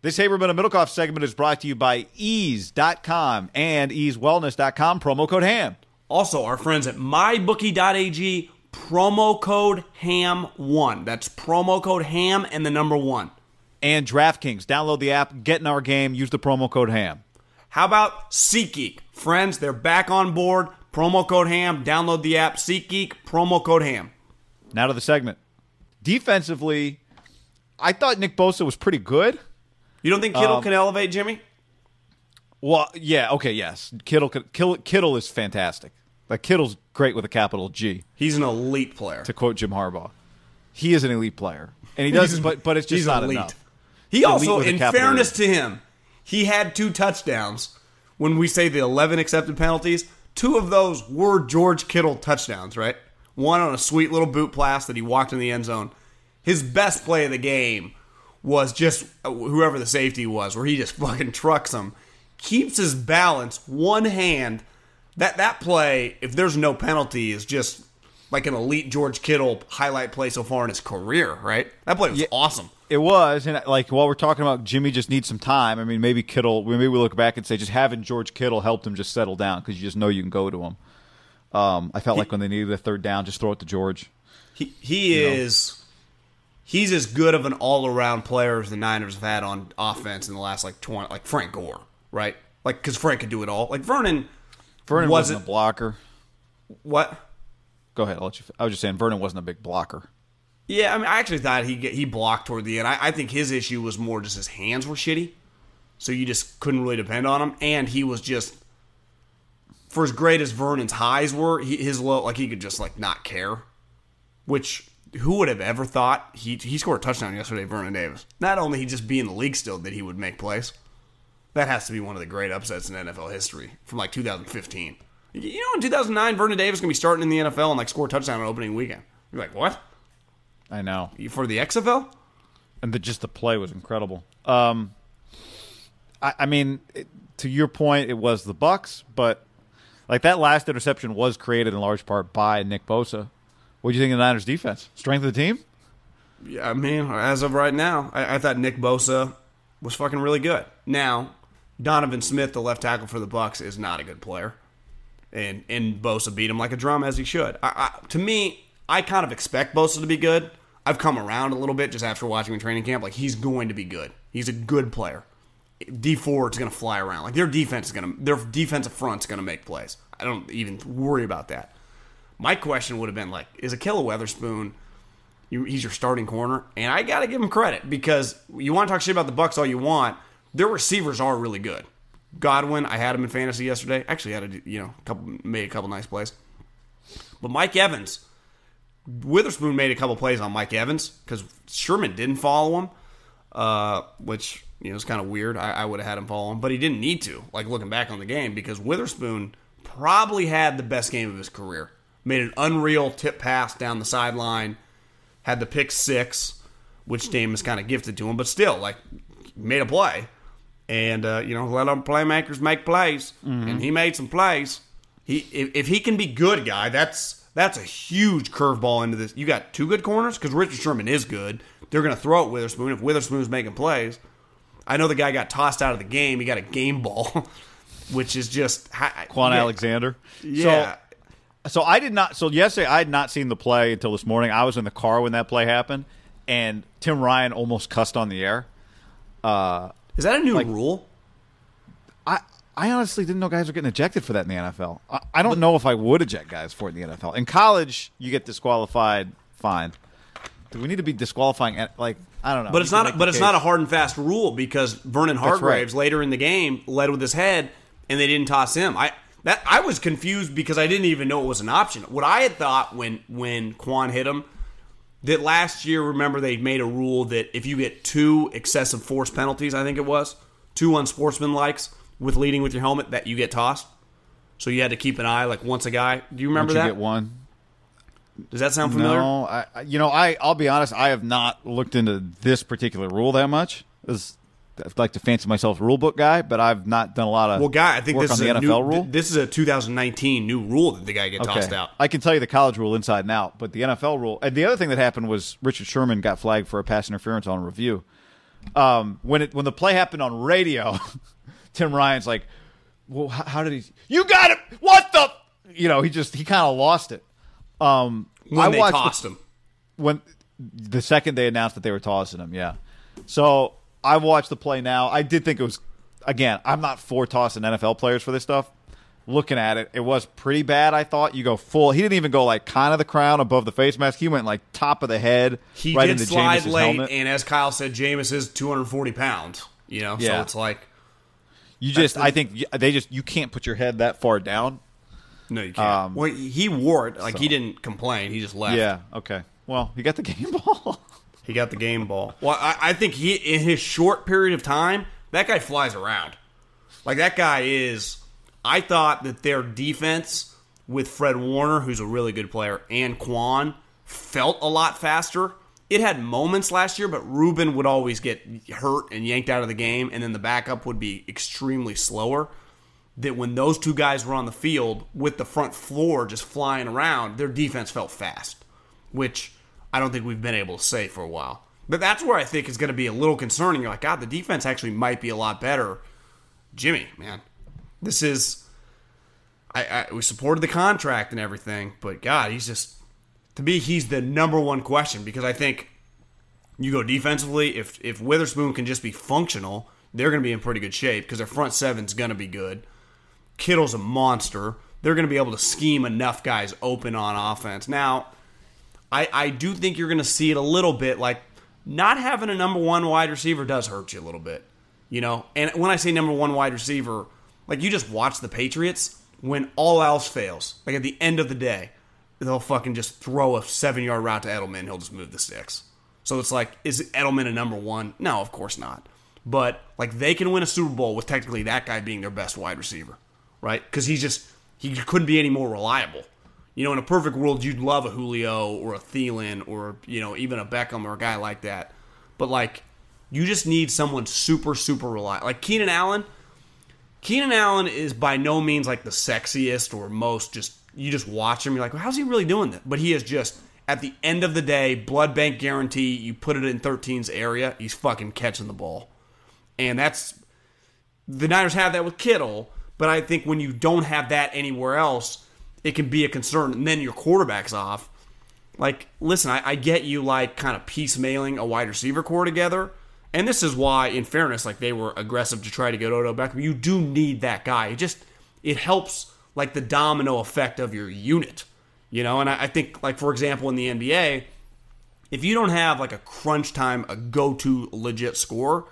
This Haberman and Middlekauff segment is brought to you by eaze.com and eazewellness.com, promo code HAM. Also, our friends at mybookie.ag, promo code HAM1. That's promo code HAM and the number one. And DraftKings. Download the app, get in our game, use the promo code HAM. How about SeatGeek? Friends, they're back on board. Promo code HAM. Download the app, SeatGeek, promo code HAM. Now to the segment. Defensively, I thought Nick Bosa was pretty good. You don't think Kittle um, can elevate Jimmy? Well, yeah, okay, yes. Kittle, Kittle, Kittle is fantastic. Like Kittle's great with a capital G. He's an elite player. To quote Jim Harbaugh, he is an elite player, and he does. but but it's just not elite. enough. He also, in fairness to him, he had two touchdowns. When we say the eleven accepted penalties, two of those were George Kittle touchdowns. Right, one on a sweet little boot blast that he walked in the end zone. His best play of the game was just whoever the safety was, where he just fucking trucks him, keeps his balance, one hand. That that play, if there's no penalty, is just like an elite George Kittle highlight play so far in his career, right? That play was yeah, awesome. It was, and like while we're talking about Jimmy just needs some time. I mean, maybe Kittle. Maybe we look back and say just having George Kittle helped him just settle down because you just know you can go to him. Um, I felt he, like when they needed a third down, just throw it to George. He he is. Know? He's as good of an all around player as the Niners have had on offense in the last like twenty, like Frank Gore, right? Like because Frank could do it all. Like Vernon, Vernon wasn't, wasn't a blocker. What? Go ahead. I'll let you. I was just saying Vernon wasn't a big blocker. Yeah, I mean, I actually thought he he blocked toward the end. I, I think his issue was more just his hands were shitty, so you just couldn't really depend on him, and he was just for as great as Vernon's highs were, he, his low like he could just like not care, which who would have ever thought he he scored a touchdown yesterday, Vernon Davis? Not only he just be in the league still that he would make plays. That has to be one of the great upsets in NFL history from like 2015. You know, in 2009, Vernon Davis gonna be starting in the NFL and like score a touchdown on opening weekend. You're like, what? I know for the XFL, and the, just the play was incredible. Um, I, I mean, it, to your point, it was the Bucks, but like that last interception was created in large part by Nick Bosa. What do you think of the Niners defense? Strength of the team? Yeah, I mean, as of right now, I, I thought Nick Bosa was fucking really good. Now, Donovan Smith, the left tackle for the Bucks, is not a good player, and and Bosa beat him like a drum as he should. I, I, to me, I kind of expect Bosa to be good. I've come around a little bit just after watching him training camp. Like he's going to be good. He's a good player. Dee Ford is going to fly around. Like their defense is going to their defensive front's going to make plays. I don't even worry about that. My question would have been like, is Ahkello Witherspoon? You, he's your starting corner, and I got to give him credit because you want to talk shit about the Bucks all you want. Their receivers are really good. Godwin, I had him in fantasy yesterday. Actually, had a you know couple made a couple nice plays. But Mike Evans, Witherspoon made a couple plays on Mike Evans because Sherman didn't follow him, uh, which you know is kind of weird. I, I would have had him follow him, but he didn't need to. Like looking back on the game, because Witherspoon probably had the best game of his career made an unreal tip pass down the sideline, had the pick six, which Jameis kind of gifted to him, but still, like, made a play. And, uh, you know, let them playmakers make plays. And he made some plays. He if, if he can be good, guy, that's that's a huge curveball into this. You got two good corners because Richard Sherman is good. They're going to throw at Witherspoon if Witherspoon's making plays. I know the guy got tossed out of the game. He got a game ball, which is just Kwon yeah, Alexander. Yeah, So, so I did not. So yesterday I had not seen the play until this morning. I was in the car when that play happened, and Tim Ryan almost cussed on the air. Uh, is that a new rule? I I honestly didn't know guys were getting ejected for that in the NFL. I, I don't know if I would eject guys for it in the NFL. In college, you get disqualified. Fine. Do we need to be disqualifying? at- Like I don't know. But it's You not. make But it's not a hard and fast rule because Vernon right. Hargreaves later in the game led with his head, and they didn't toss him. I that I was confused because I didn't even know it was an option. What I had thought when when Kwon hit him that last year, remember they made a rule that if you get two excessive force penalties, I think it was two unsportsmanlikes with leading with your helmet, that you get tossed. So you had to keep an eye like once a guy. Do you remember Don't you that? get one. Does that sound familiar? No, I, you know, I I'll be honest. I have not looked into this particular rule that much. 'Cause I like to fancy myself a rule book guy, but I've not done a lot of Well, guy, I think this on is the a NFL new, rule. th- This is a 2019 new rule that the guy get tossed out. I can tell you the college rule inside and out, but the NFL rule. And the other thing that happened was Richard Sherman got flagged for a pass interference on review. Um, when it when the play happened on radio, Tim Ryan's like, "Well, how, how did he? You got it? What the? You know, he just he kind of lost it." Um, When I they watched the- tossed him. when the second they announced that they were tossing him, yeah. So I watched the play now. I did think it was again. I'm not for tossing NFL players for this stuff. Looking at it, it was pretty bad. I thought you go full. He didn't even go like kind of the crown above the face mask. He went like top of the head, He right did into slide Jameis's late, helmet. and as Kyle said, Jameis is 240 pounds. You know, so Yeah. it's like you just, I think they just you can't put your head that far down. no, you can't. Um, well, he wore it like he didn't complain. He just left. Yeah. Okay. Well, he got the game ball. He got the game ball. Well, I, I think he in his short period of time, that guy flies around. Like that guy is. I thought that their defense with Fred Warner, who's a really good player, and Kwon felt a lot faster. It had moments last year, but Reuben would always get hurt and yanked out of the game, and then the backup would be extremely slower. That when those two guys were on the field with the front floor just flying around, their defense felt fast, which I don't think we've been able to say for a while. But that's where I think is going to be a little concerning. You're like, God, the defense actually might be a lot better. Jimmy, man, this is. I, I we supported the contract and everything, but God, he's just to me he's the number one question because I think you go defensively if if Witherspoon can just be functional, they're going to be in pretty good shape because their front seven's going to be good. Kittle's a monster. They're going to be able to scheme enough guys open on offense. Now, I I do think you're going to see it a little bit like not having a number one wide receiver does hurt you a little bit, you know. And when I say number one wide receiver, like you just watch the Patriots when all else fails. Like at the end of the day, they'll fucking just throw a seven yard route to Edelman. He'll just move the sticks. So it's like, is Edelman a number one? No, of course not. But like they can win a Super Bowl with technically that guy being their best wide receiver, right? Because he's just he couldn't be any more reliable. You know, in a perfect world, you'd love a Julio or a Thielen or you know even a Beckham or a guy like that. But like, you just need someone super super reliable. Like Keenan Allen. Keenan Allen is by no means like the sexiest or most just you just watch him you're like well, how's he really doing that but he is just at the end of the day blood bank guarantee you put it in 13's area he's fucking catching the ball and that's the Niners have that with Kittle but I think when you don't have that anywhere else it can be a concern and then your quarterback's off like listen I, I get you like kind of piecemealing a wide receiver core together and this is why, in fairness, like they were aggressive to try to get Odo Beckham. You do need that guy. It just it helps like the domino effect of your unit, you know. And I, I think, like for example, in the NBA, if you don't have like a crunch time, a go-to legit score,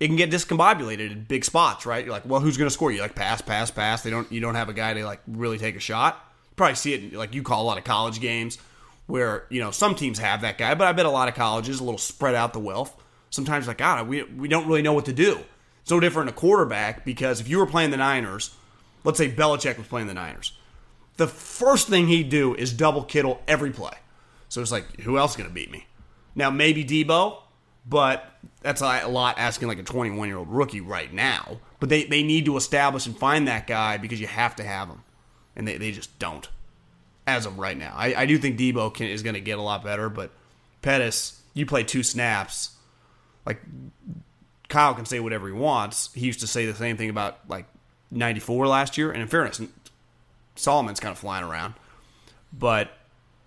it can get discombobulated in big spots, right? You're like, well, who's going to score? You like pass, pass, pass. They don't. You don't have a guy to like really take a shot. You probably see it in, like you call a lot of college games where you know some teams have that guy, but I bet a lot of colleges a little spread out the wealth sometimes like God, we we don't really know what to do. It's no different in a quarterback because if you were playing the Niners, let's say Belichick was playing the Niners, the first thing he'd do is double Kittle every play. So it's like, who else is going to beat me? Now maybe Deebo, but that's a lot asking like a 21 year old rookie right now. But they, they need to establish and find that guy because you have to have him, and they, they just don't as of right now. I, I do think Deebo can, is going to get a lot better, but Pettis, you play two snaps, like Kyle can say whatever he wants. He used to say the same thing about like 94 last year, and in fairness, Solomon's kind of flying around, but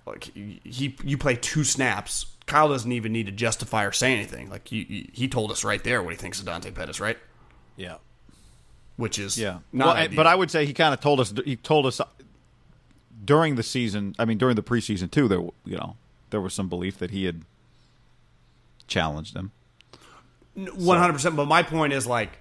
like he you play two snaps. Kyle doesn't even need to justify or say anything. Like he he told us right there what he thinks of Dante Pettis, right? Yeah. Which is Yeah. Well, ideal. but I would say he kind of told us. He told us during the season. I mean, during the preseason too. There, you know, there was some belief that he had challenged him. One hundred percent. But my point is like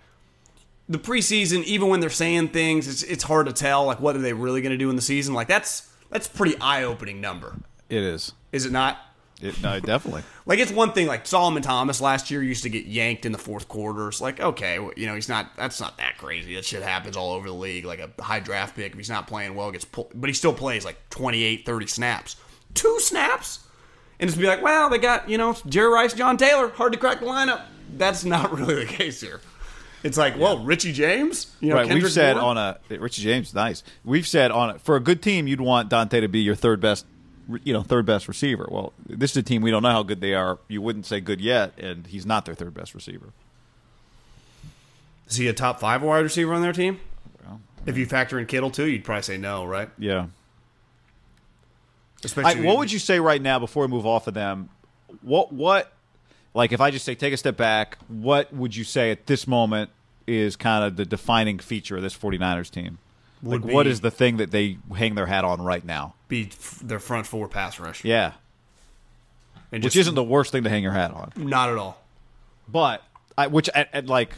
the preseason, even when they're saying things, it's it's hard to tell like what are they really going to do in the season. Like that's that's pretty eye opening number, It is. is it not? It, no, definitely. Like it's one thing. Like Solomon Thomas last year used to get yanked in the fourth quarter. It's like okay, you know he's not. That's not that crazy. That shit happens all over the league. Like a high draft pick, if he's not playing well, gets pulled. But he still plays like 28, 30 snaps. Two snaps, and it's be like, well, they got you know Jerry Rice, John Taylor, hard to crack the lineup. That's not really the case here. It's like, well, Richie James, you know, right. Kendrick We've said Bourne. on a Richie James, nice. We've said on a, for a good team, you'd want Dante to be your third best, you know, third best receiver. Well, this is a team we don't know how good they are. You wouldn't say good yet, and he's not their third best receiver. Is he a top five wide receiver on their team? Well, If you factor in Kittle too, you'd probably say no, right? yeah. I, what would you say right now before we move off of them? What what like if I just say take a step back, what would you say at this moment is kind of the defining feature of this 49ers team? Would like what is the thing that they hang their hat on right now? be f- their front four pass rush? Yeah. and Which just- isn't the worst thing to hang your hat on. not at all. But I which at, at like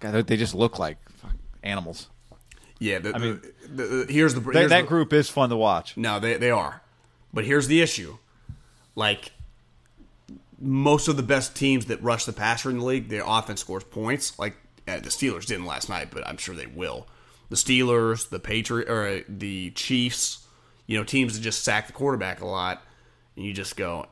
God, they- just look like animals. Yeah, the, I mean, the, the, here's the That, here's that group is fun to watch. No, they they are, but here's the issue: like most of the best teams that rush the passer in the league, their offense scores points. Like uh, the Steelers didn't last night, but I'm sure they will. The Steelers, the Patriot, or uh, the Chiefs, you know, teams that just sack the quarterback a lot, and you just go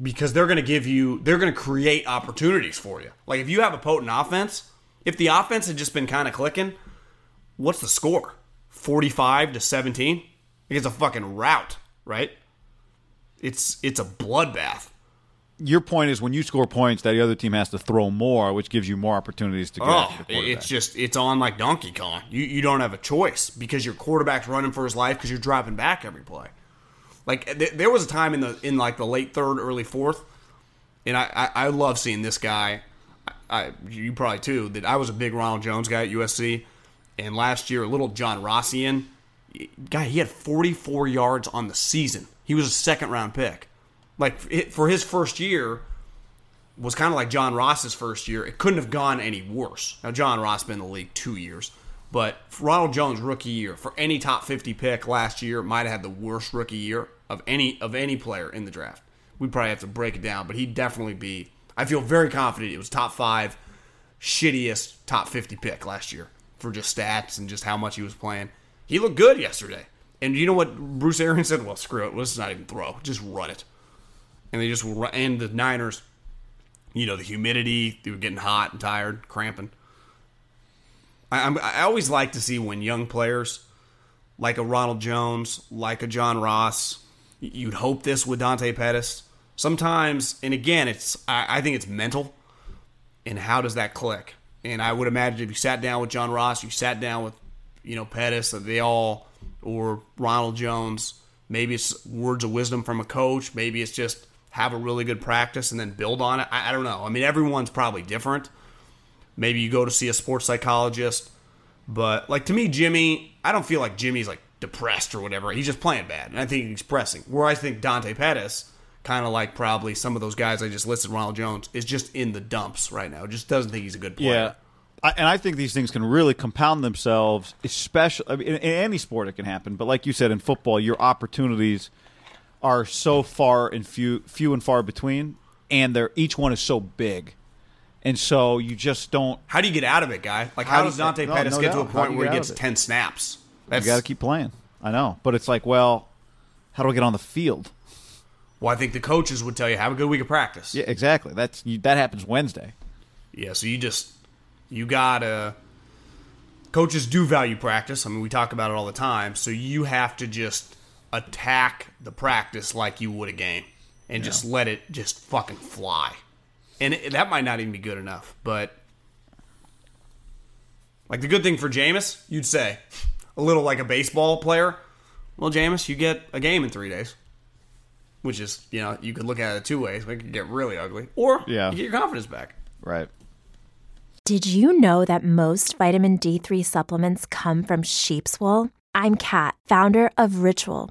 because they're going to give you, they're going to create opportunities for you. Like if you have a potent offense, if the offense had just been kind of clicking, what's the score? 45 to 17? Like it's a fucking rout, right? It's it's a bloodbath. Your point is when you score points, that the other team has to throw more, which gives you more opportunities to get Oh, after the quarterback. it's just it's on like Donkey Kong. You you don't have a choice because your quarterback's running for his life because you're dropping back every play. Like th- there was a time in the in like the late third, early fourth, and I I, I love seeing this guy. I, I you probably too that I was a big Ronald Jones guy at USC, and last year little John Rossian, guy he had 44 yards on the season. He was a second round pick. Like for his first year, was kind of like John Ross's first year. It couldn't have gone any worse. Now, John Ross been in the league two years, but Ronald Jones rookie year for any top fifty pick last year might have had the worst rookie year of any of any player in the draft. We probably have to break it down, but he'd definitely be. I feel very confident it was top five, shittiest top fifty pick last year for just stats and just how much he was playing. He looked good yesterday. And you know what Bruce Arians said? Well, screw it. Let's not even throw. Just run it. And they just run. And the Niners you know the humidity they were getting hot and tired cramping. I, I'm, I always like to see when young players like a ronald jones like a john ross you'd hope this with dante pettis. Sometimes and again it's I, I think it's mental. And how does that click? And i would imagine if you sat down with john ross you sat down with you know pettis they all or ronald jones maybe it's words of wisdom from a coach maybe it's just have a really good practice and then build on it. I, I don't know. I mean everyone's probably different. Maybe you go to see a sports psychologist but like to me jimmy i don't feel like jimmy's like depressed or whatever. He's just playing bad and i think he's pressing. Where i think dante pettis kind of like probably some of those guys i just listed ronald jones is just in the dumps right now. Just doesn't think he's a good player. Yeah. I, and I think these things can really compound themselves, especially I mean, in, in any sport it can happen. But like you said, in football, your opportunities are so far and few, few and far between, and they're each one is so big, and so you just don't. how do you get out of it guy like how, How does dante no, pettis no get to a doubt. How do point where he get gets 10 snaps You got to keep playing. I know, but it's like, well, how do I get on the field? Well, I think the coaches would tell you have a good week of practice. Yeah, exactly. That's you, that happens Wednesday. Yeah, so you just you gotta coaches do value practice. I mean, we talk about it all the time. So you have to just attack the practice like you would a game and just let it just fucking fly. And it, that might not even be good enough, but like the good thing for Jameis, you'd say a little like a baseball player. Well, Jameis, you get a game in three days, which is you know you could look at it two ways. It could get really ugly, or Yeah. you get your confidence back. Right. Did you know that most vitamin D3 supplements come from sheep's wool? I'm Kat, founder of Ritual.